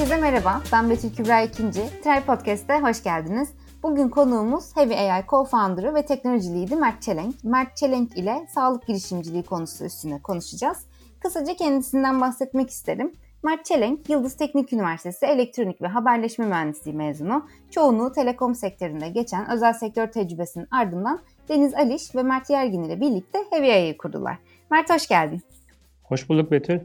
Herkese merhaba, ben Betül Kübra İkinci. Try Podcast'te hoş geldiniz. Bugün konuğumuz Heavy AI co-founder'ı ve teknoloji lead'i Mert Çelenk. Mert Çelenk ile sağlık girişimciliği konusu üstüne konuşacağız. Kısaca kendisinden bahsetmek isterim. Mert Çelenk, Yıldız Teknik Üniversitesi Elektronik ve Haberleşme Mühendisliği mezunu. Çoğunluğu telekom sektöründe geçen özel sektör tecrübesinin ardından Deniz Aliş ve Mert Yergin ile birlikte Heavy AI'yi kurdular. Mert hoş geldin. Hoş bulduk Betül.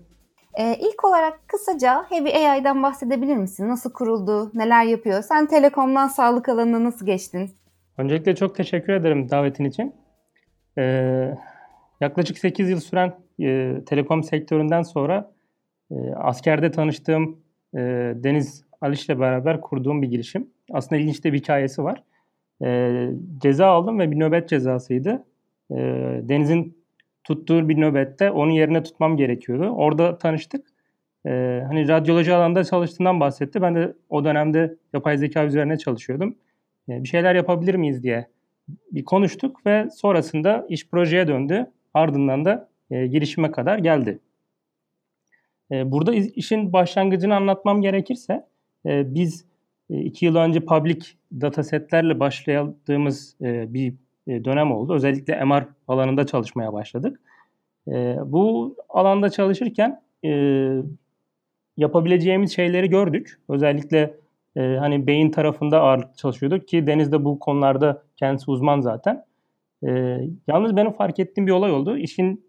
Ee, ilk olarak kısaca Heavy AI'dan bahsedebilir misin? Nasıl kuruldu, neler yapıyor? Sen telekomdan sağlık alanına nasıl geçtin? Öncelikle çok teşekkür ederim davetin için. Ee, yaklaşık 8 yıl süren e, telekom sektöründen sonra e, askerde tanıştığım e, Deniz Aliş ile beraber kurduğum bir girişim. Aslında ilginç de bir hikayesi var. E, ceza aldım ve bir nöbet cezasıydı. E, Deniz'in tuttuğu bir nöbette onun yerine tutmam gerekiyordu. Orada tanıştık. Ee, hani radyoloji alanında çalıştığından bahsetti. Ben de o dönemde yapay zeka üzerine çalışıyordum. Ee, bir şeyler yapabilir miyiz diye bir konuştuk ve sonrasında iş projeye döndü. Ardından da e, girişime kadar geldi. E, burada işin başlangıcını anlatmam gerekirse e, biz e, iki yıl önce public datasetlerle başladığımız e, bir dönem oldu. Özellikle MR alanında çalışmaya başladık. E, bu alanda çalışırken e, yapabileceğimiz şeyleri gördük. Özellikle hani beyin tarafında ağırlık çalışıyorduk ki Deniz de bu konularda kendisi uzman zaten. yalnız benim fark ettiğim bir olay oldu. İşin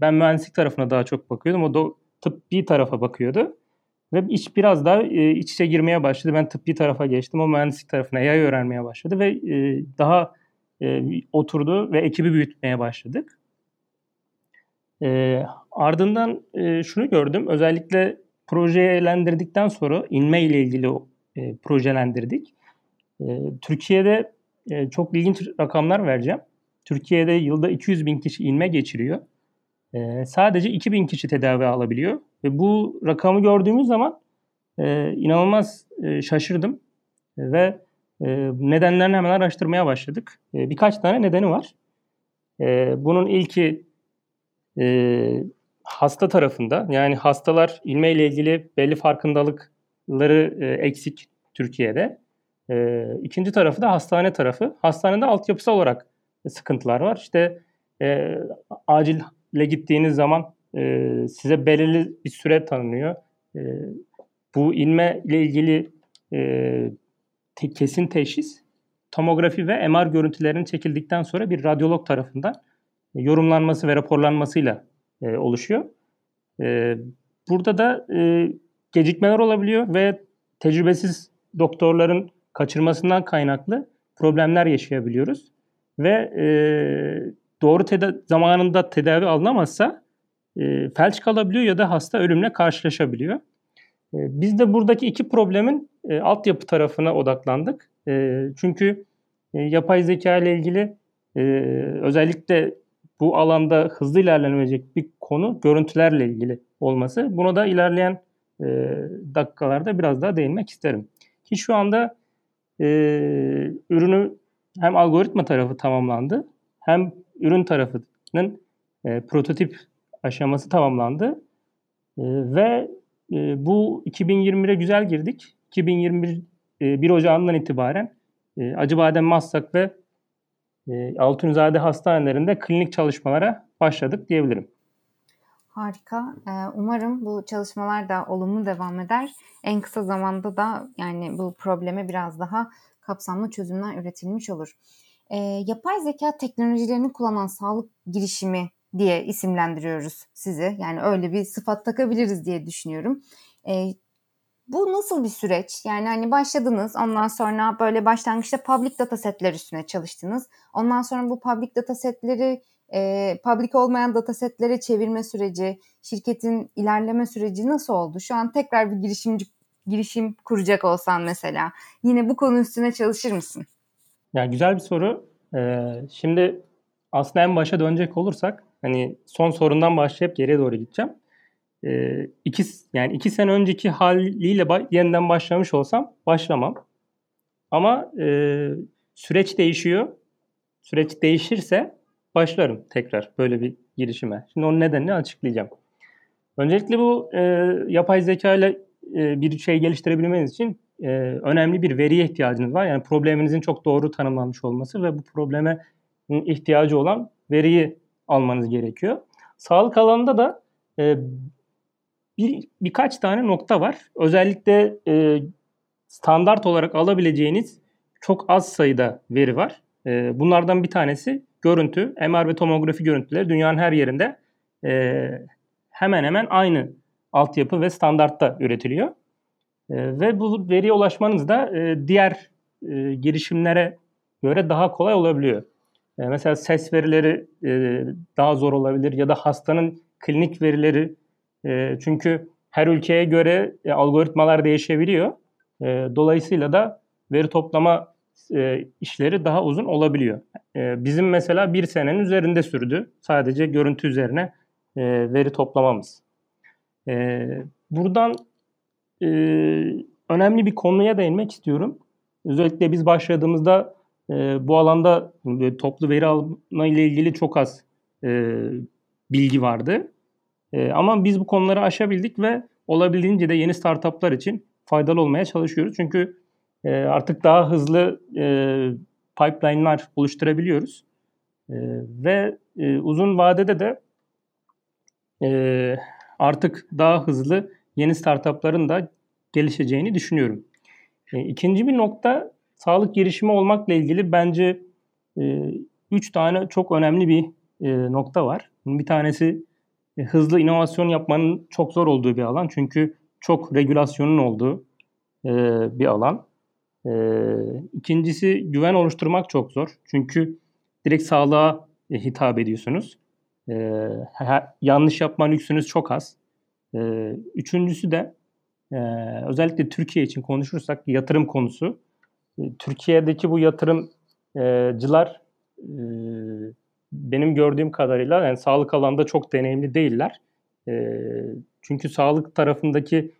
ben mühendislik tarafına daha çok bakıyordum. O da tıbbi tarafa bakıyordu. Ve iş biraz daha iç içe girmeye başladı. Ben tıbbi tarafa geçtim. O mühendislik tarafına AI öğrenmeye başladı ve daha e, oturdu ve ekibi büyütmeye başladık. E, ardından e, şunu gördüm. Özellikle projelendirdikten sonra inme ile ilgili e, projelendirdik. E, Türkiye'de e, çok ilginç rakamlar vereceğim. Türkiye'de yılda 200 bin kişi inme geçiriyor. E, sadece 2000 kişi tedavi alabiliyor. Ve bu rakamı gördüğümüz zaman e, inanılmaz e, şaşırdım. E, ve nedenlerini hemen araştırmaya başladık. E, birkaç tane nedeni var. E, bunun ilki e, hasta tarafında. Yani hastalar ilme ile ilgili belli farkındalıkları e, eksik Türkiye'de. İkinci tarafı da hastane tarafı. Hastanede altyapısal olarak sıkıntılar var. İşte e, acile gittiğiniz zaman e, size belirli bir süre tanınıyor. Bu inme ile ilgili te- kesin teşhis tomografi ve MR görüntülerinin çekildikten sonra bir radyolog tarafından e, yorumlanması ve raporlanmasıyla e, oluşuyor. E, burada da e, gecikmeler olabiliyor ve tecrübesiz doktorların kaçırmasından kaynaklı problemler yaşayabiliyoruz. Ve e, doğru teda- zamanında tedavi alınamazsa e, felç kalabiliyor ya da hasta ölümle karşılaşabiliyor. E, biz de buradaki iki problemin e, altyapı tarafına odaklandık. E, çünkü e, yapay zeka ile ilgili e, özellikle bu alanda hızlı ilerlenecek bir konu görüntülerle ilgili olması. Buna da ilerleyen e, dakikalarda biraz daha değinmek isterim. Ki şu anda e, ürünü hem algoritma tarafı tamamlandı hem ürün tarafının e, prototip aşaması tamamlandı. E, ve e, bu 2021'e güzel girdik. 2021 e, 1 Ocağı'ndan itibaren e, Acıbadem Maslak ve e, Altunizade hastanelerinde klinik çalışmalara başladık diyebilirim. Harika. Ee, umarım bu çalışmalar da olumlu devam eder. En kısa zamanda da yani bu probleme biraz daha kapsamlı çözümler üretilmiş olur. Ee, yapay zeka teknolojilerini kullanan sağlık girişimi diye isimlendiriyoruz sizi. Yani öyle bir sıfat takabiliriz diye düşünüyorum. E, bu nasıl bir süreç? Yani hani başladınız ondan sonra böyle başlangıçta public data setler üstüne çalıştınız. Ondan sonra bu public data setleri e, public olmayan data setlere çevirme süreci, şirketin ilerleme süreci nasıl oldu? Şu an tekrar bir girişimci girişim kuracak olsan mesela yine bu konu üstüne çalışır mısın? Yani güzel bir soru. Ee, şimdi aslında en başa dönecek olursak hani son sorundan başlayıp geriye doğru gideceğim. Ee, iki, yani iki sene önceki haliyle ba- yeniden başlamış olsam başlamam. Ama e, süreç değişiyor. Süreç değişirse başlarım tekrar böyle bir girişime. Şimdi onun nedenini açıklayacağım. Öncelikle bu e, yapay zeka ile e, bir şey geliştirebilmeniz için e, önemli bir veriye ihtiyacınız var. Yani probleminizin çok doğru tanımlanmış olması ve bu probleme ihtiyacı olan veriyi almanız gerekiyor. Sağlık alanında da e, bir birkaç tane nokta var. Özellikle e, standart olarak alabileceğiniz çok az sayıda veri var. E, bunlardan bir tanesi görüntü, MR ve tomografi görüntüleri dünyanın her yerinde e, hemen hemen aynı altyapı ve standartta üretiliyor. E, ve bu veriye ulaşmanız da e, diğer e, girişimlere göre daha kolay olabiliyor. E, mesela ses verileri e, daha zor olabilir ya da hastanın klinik verileri e, çünkü her ülkeye göre e, algoritmalar değişebiliyor. E, dolayısıyla da veri toplama e, işleri daha uzun olabiliyor. E, bizim mesela bir senenin üzerinde sürdü sadece görüntü üzerine e, veri toplamamız. Buradan önemli bir konuya değinmek istiyorum. Özellikle biz başladığımızda bu alanda toplu veri alma ile ilgili çok az bilgi vardı. E, ama biz bu konuları aşabildik ve olabildiğince de yeni startuplar için faydalı olmaya çalışıyoruz. Çünkü e, artık daha hızlı e, pipeline'lar oluşturabiliyoruz. E, ve uzun vadede de artık daha hızlı yeni startupların da gelişeceğini düşünüyorum. E, ikinci bir nokta sağlık girişimi olmakla ilgili bence üç tane çok önemli bir nokta var. Bir tanesi hızlı inovasyon yapmanın çok zor olduğu bir alan. Çünkü çok regülasyonun olduğu e, bir alan. E, ikincisi güven oluşturmak çok zor. Çünkü direkt sağlığa e, hitap ediyorsunuz. E, yanlış yapma lüksünüz çok az. E, üçüncüsü de e, özellikle Türkiye için konuşursak yatırım konusu. E, Türkiye'deki bu yatırımcılar e, benim gördüğüm kadarıyla yani sağlık alanında çok deneyimli değiller. E, çünkü sağlık tarafındaki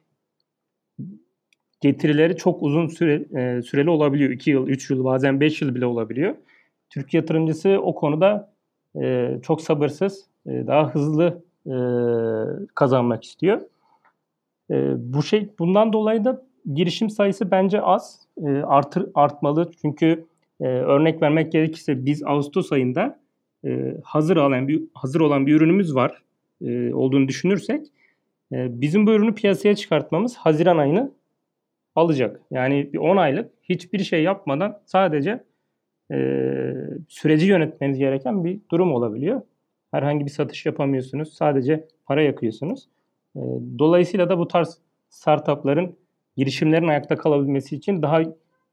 getirileri çok uzun süre, e, süreli olabiliyor. 2 yıl, 3 yıl, bazen 5 yıl bile olabiliyor. Türk yatırımcısı o konuda e, çok sabırsız, e, daha hızlı e, kazanmak istiyor. E, bu şey bundan dolayı da girişim sayısı bence az, e, artır artmalı. Çünkü e, örnek vermek gerekirse biz Ağustos ayında e, hazır olan bir hazır olan bir ürünümüz var e, olduğunu düşünürsek e, bizim bu ürünü piyasaya çıkartmamız Haziran ayını alacak. Yani bir 10 aylık hiçbir şey yapmadan sadece e, süreci yönetmeniz gereken bir durum olabiliyor. Herhangi bir satış yapamıyorsunuz. Sadece para yakıyorsunuz. Dolayısıyla da bu tarz startupların girişimlerin ayakta kalabilmesi için daha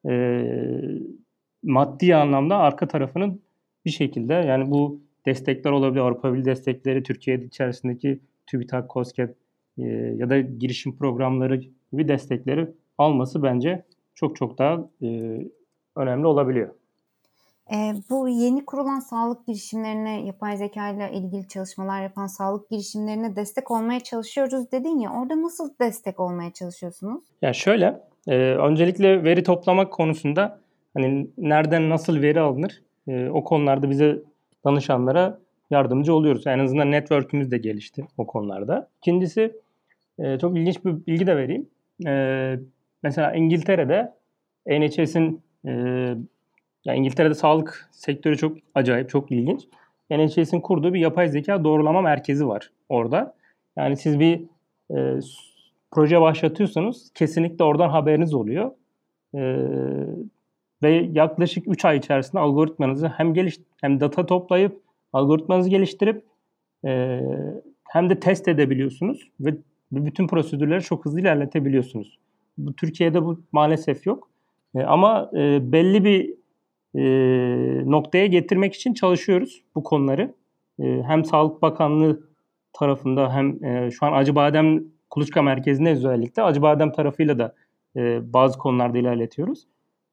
e, maddi anlamda arka tarafının bir şekilde yani bu destekler olabilir. Avrupa Birliği destekleri, Türkiye içerisindeki TÜBİTAK, KOSGEB e, ya da girişim programları gibi destekleri alması bence çok çok daha e, önemli olabiliyor. E, bu yeni kurulan sağlık girişimlerine, yapay zeka ile ilgili çalışmalar yapan sağlık girişimlerine destek olmaya çalışıyoruz dedin ya. Orada nasıl destek olmaya çalışıyorsunuz? Ya şöyle, e, öncelikle veri toplamak konusunda hani nereden nasıl veri alınır e, o konularda bize danışanlara yardımcı oluyoruz. En azından network'ümüz de gelişti o konularda. İkincisi e, çok ilginç bir bilgi de vereyim. E, mesela İngiltere'de NHS'in e, yani İngiltere'de sağlık sektörü çok acayip, çok ilginç. NHS'in kurduğu bir yapay zeka doğrulama merkezi var orada. Yani siz bir e, proje başlatıyorsanız kesinlikle oradan haberiniz oluyor. E, ve yaklaşık 3 ay içerisinde algoritmanızı hem geliş hem data toplayıp algoritmanızı geliştirip e, hem de test edebiliyorsunuz ve bütün prosedürleri çok hızlı ilerletebiliyorsunuz. Bu Türkiye'de bu maalesef yok. E, ama e, belli bir e, noktaya getirmek için çalışıyoruz bu konuları. E, hem Sağlık Bakanlığı tarafında hem e, şu an Acıbadem Kuluçka Merkezi'nde özellikle Acıbadem tarafıyla da e, bazı konularda ilerletiyoruz.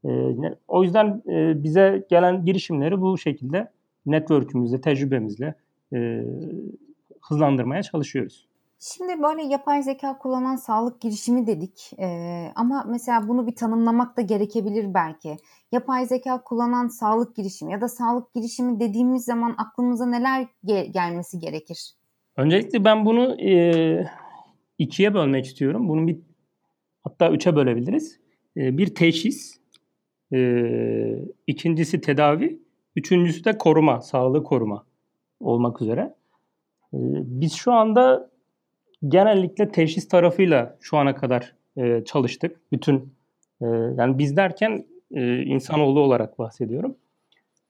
E, o yüzden e, bize gelen girişimleri bu şekilde network'ümüzle, tecrübemizle e, hızlandırmaya çalışıyoruz. Şimdi böyle yapay zeka kullanan sağlık girişimi dedik ee, ama mesela bunu bir tanımlamak da gerekebilir belki. Yapay zeka kullanan sağlık girişimi ya da sağlık girişimi dediğimiz zaman aklımıza neler ge- gelmesi gerekir? Öncelikle ben bunu e, ikiye bölmek istiyorum. Bunun bir hatta üçe bölebiliriz. E, bir teşhis, e, ikincisi tedavi, üçüncüsü de koruma, sağlığı koruma olmak üzere. E, biz şu anda genellikle teşhis tarafıyla şu ana kadar e, çalıştık. Bütün e, yani biz derken e, insanoğlu olarak bahsediyorum.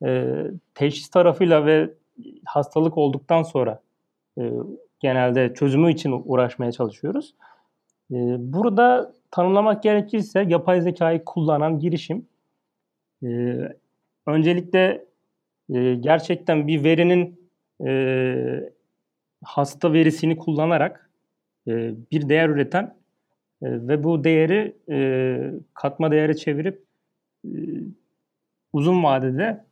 E, teşhis tarafıyla ve hastalık olduktan sonra e, genelde çözümü için uğraşmaya çalışıyoruz. E, burada tanımlamak gerekirse yapay zekayı kullanan girişim e, öncelikle e, gerçekten bir verinin e, hasta verisini kullanarak e, bir değer üreten e, ve bu değeri e, katma değere çevirip e, uzun vadede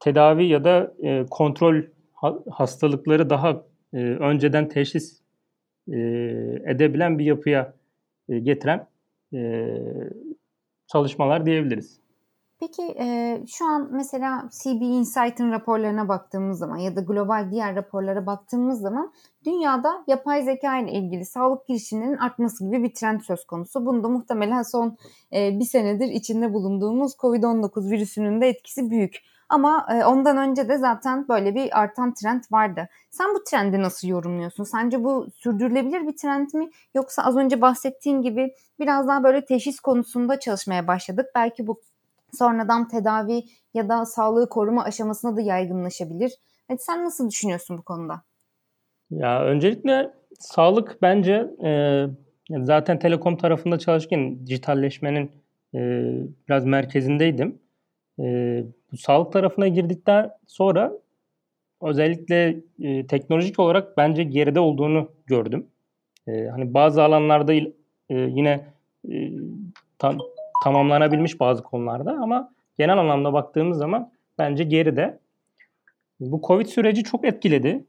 tedavi ya da e, kontrol ha, hastalıkları daha e, önceden teşhis e, edebilen bir yapıya e, getiren e, çalışmalar diyebiliriz. Peki e, şu an mesela CB Insight'ın raporlarına baktığımız zaman ya da global diğer raporlara baktığımız zaman dünyada yapay zeka ile ilgili sağlık girişimlerinin artması gibi bir trend söz konusu. Bunda muhtemelen son e, bir senedir içinde bulunduğumuz COVID-19 virüsünün de etkisi büyük. Ama e, ondan önce de zaten böyle bir artan trend vardı. Sen bu trendi nasıl yorumluyorsun? Sence bu sürdürülebilir bir trend mi? Yoksa az önce bahsettiğin gibi biraz daha böyle teşhis konusunda çalışmaya başladık. Belki bu sonradan tedavi ya da sağlığı koruma aşamasına da yaygınlaşabilir. Evet, sen nasıl düşünüyorsun bu konuda? Ya öncelikle sağlık bence e, zaten telekom tarafında çalışırken dijitalleşmenin e, biraz merkezindeydim. E, bu sağlık tarafına girdikten sonra özellikle e, teknolojik olarak bence geride olduğunu gördüm. E, hani bazı alanlarda e, yine e, tam tamamlanabilmiş bazı konularda ama genel anlamda baktığımız zaman bence geride. Bu Covid süreci çok etkiledi.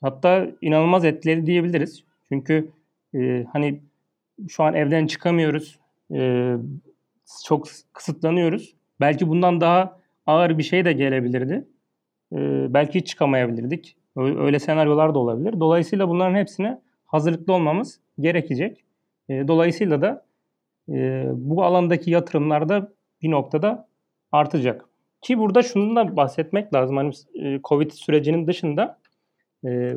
Hatta inanılmaz etkiledi diyebiliriz. Çünkü e, hani şu an evden çıkamıyoruz. E, çok kısıtlanıyoruz. Belki bundan daha ağır bir şey de gelebilirdi. E, belki hiç çıkamayabilirdik. Öyle senaryolar da olabilir. Dolayısıyla bunların hepsine hazırlıklı olmamız gerekecek. E, dolayısıyla da e, bu alandaki yatırımlar da bir noktada artacak. Ki burada şunu da bahsetmek lazım. Hani e, Covid sürecinin dışında e,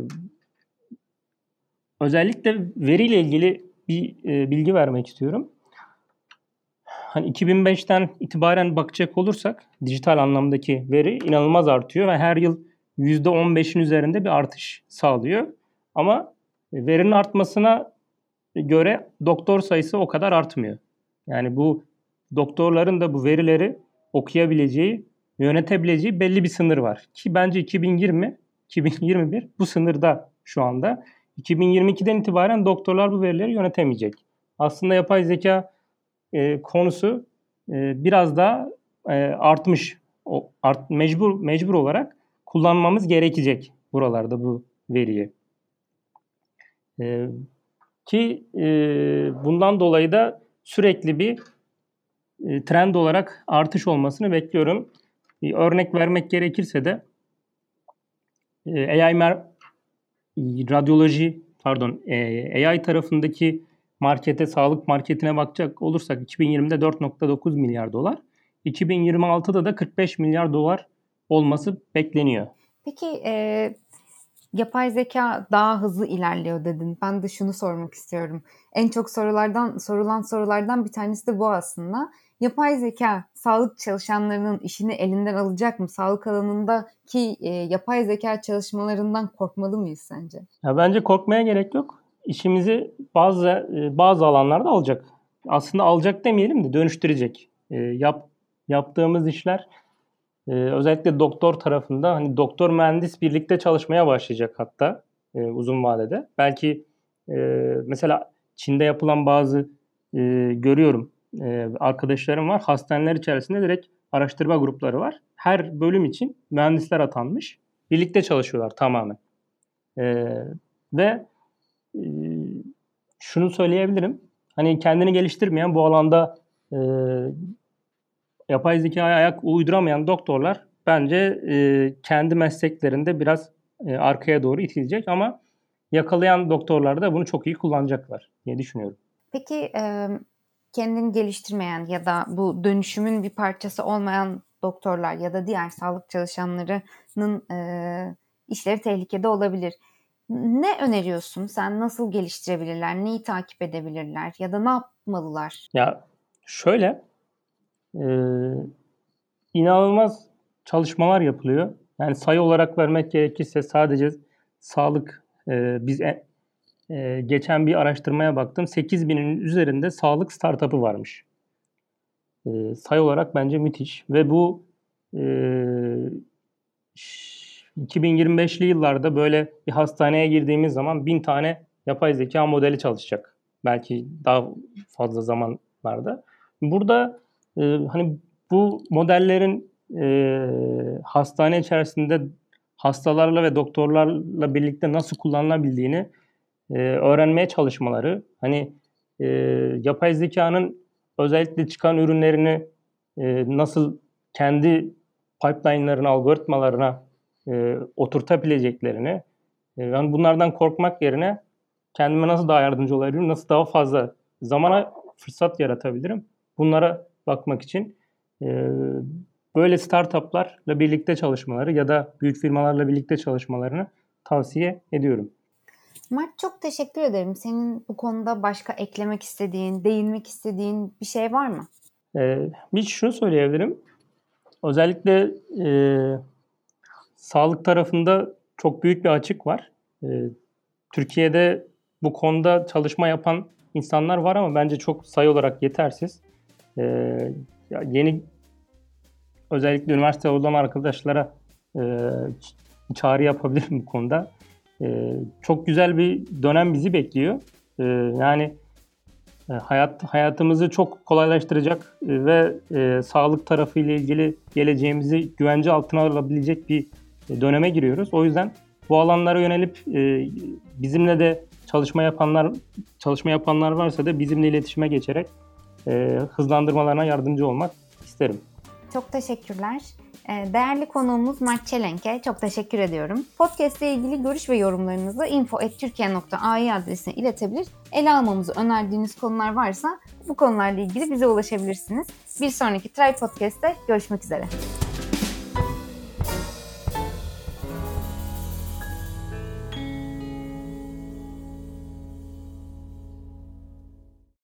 özellikle veriyle ilgili bir e, bilgi vermek istiyorum. Hani 2005'ten itibaren bakacak olursak dijital anlamdaki veri inanılmaz artıyor ve her yıl %15'in üzerinde bir artış sağlıyor. Ama verinin artmasına göre doktor sayısı o kadar artmıyor. Yani bu doktorların da bu verileri okuyabileceği, yönetebileceği belli bir sınır var. Ki bence 2020, 2021 bu sınırda şu anda. 2022'den itibaren doktorlar bu verileri yönetemeyecek. Aslında yapay zeka e, konusu e, biraz daha e, artmış. O art, mecbur mecbur olarak kullanmamız gerekecek buralarda bu veriyi. E, ki e, bundan dolayı da sürekli bir e, trend olarak artış olmasını bekliyorum. Bir örnek vermek gerekirse de e, AI mer radyoloji pardon e, AI tarafındaki markete sağlık marketine bakacak olursak 2020'de 4.9 milyar dolar, 2026'da da 45 milyar dolar olması bekleniyor. Peki e, yapay zeka daha hızlı ilerliyor dedin. Ben de şunu sormak istiyorum. En çok sorulardan sorulan sorulardan bir tanesi de bu aslında. Yapay zeka sağlık çalışanlarının işini elinden alacak mı? Sağlık alanındaki e, yapay zeka çalışmalarından korkmalı mıyız sence? Ya bence korkmaya gerek yok. İşimizi bazı e, bazı alanlarda alacak. Aslında alacak demeyelim de dönüştürecek. E, yap yaptığımız işler ee, özellikle doktor tarafında hani doktor mühendis birlikte çalışmaya başlayacak hatta e, uzun vadede. Belki e, mesela Çin'de yapılan bazı e, görüyorum e, arkadaşlarım var. Hastaneler içerisinde direkt araştırma grupları var. Her bölüm için mühendisler atanmış. Birlikte çalışıyorlar tamamen. E, ve e, şunu söyleyebilirim. Hani kendini geliştirmeyen bu alanda e, yapay zekaya ayak uyduramayan doktorlar bence e, kendi mesleklerinde biraz e, arkaya doğru itilecek ama yakalayan doktorlar da bunu çok iyi kullanacaklar diye düşünüyorum. Peki e, kendini geliştirmeyen ya da bu dönüşümün bir parçası olmayan doktorlar ya da diğer sağlık çalışanlarının e, işleri tehlikede olabilir. Ne öneriyorsun? Sen nasıl geliştirebilirler? Neyi takip edebilirler? Ya da ne yapmalılar? Ya şöyle inanılmaz çalışmalar yapılıyor. Yani sayı olarak vermek gerekirse sadece sağlık e, biz e, e, geçen bir araştırmaya baktım. 8000'in üzerinde sağlık startup'ı varmış. E, sayı olarak bence müthiş ve bu e, 2025'li yıllarda böyle bir hastaneye girdiğimiz zaman bin tane yapay zeka modeli çalışacak. Belki daha fazla zamanlarda. Burada e, hani bu modellerin e, hastane içerisinde hastalarla ve doktorlarla birlikte nasıl kullanılabildiğini e, öğrenmeye çalışmaları, hani e, yapay zekanın özellikle çıkan ürünlerini e, nasıl kendi pipeline'larına, algoritmalarına e, oturtabileceklerini, e, yani bunlardan korkmak yerine kendime nasıl daha yardımcı olabilirim, nasıl daha fazla zamana fırsat yaratabilirim, bunlara bakmak için e, böyle startuplarla birlikte çalışmaları ya da büyük firmalarla birlikte çalışmalarını tavsiye ediyorum. Mert çok teşekkür ederim. Senin bu konuda başka eklemek istediğin, değinmek istediğin bir şey var mı? Ee, bir şunu söyleyebilirim. Özellikle e, sağlık tarafında çok büyük bir açık var. E, Türkiye'de bu konuda çalışma yapan insanlar var ama bence çok sayı olarak yetersiz. E, yeni özellikle üniversite olan arkadaşlara e, çağrı yapabilirim bu konuda. E, çok güzel bir dönem bizi bekliyor. E, yani e, hayat hayatımızı çok kolaylaştıracak e, ve e, sağlık tarafı ile ilgili geleceğimizi güvence altına alabilecek bir döneme giriyoruz. O yüzden bu alanlara yönelip e, bizimle de çalışma yapanlar çalışma yapanlar varsa da bizimle iletişime geçerek e, hızlandırmalarına yardımcı olmak isterim. Çok teşekkürler. Ee, değerli konuğumuz Mert Çelenk'e çok teşekkür ediyorum. Podcast ile ilgili görüş ve yorumlarınızı info.türkiye.ai adresine iletebilir. Ele almamızı önerdiğiniz konular varsa bu konularla ilgili bize ulaşabilirsiniz. Bir sonraki Try Podcast'te görüşmek üzere.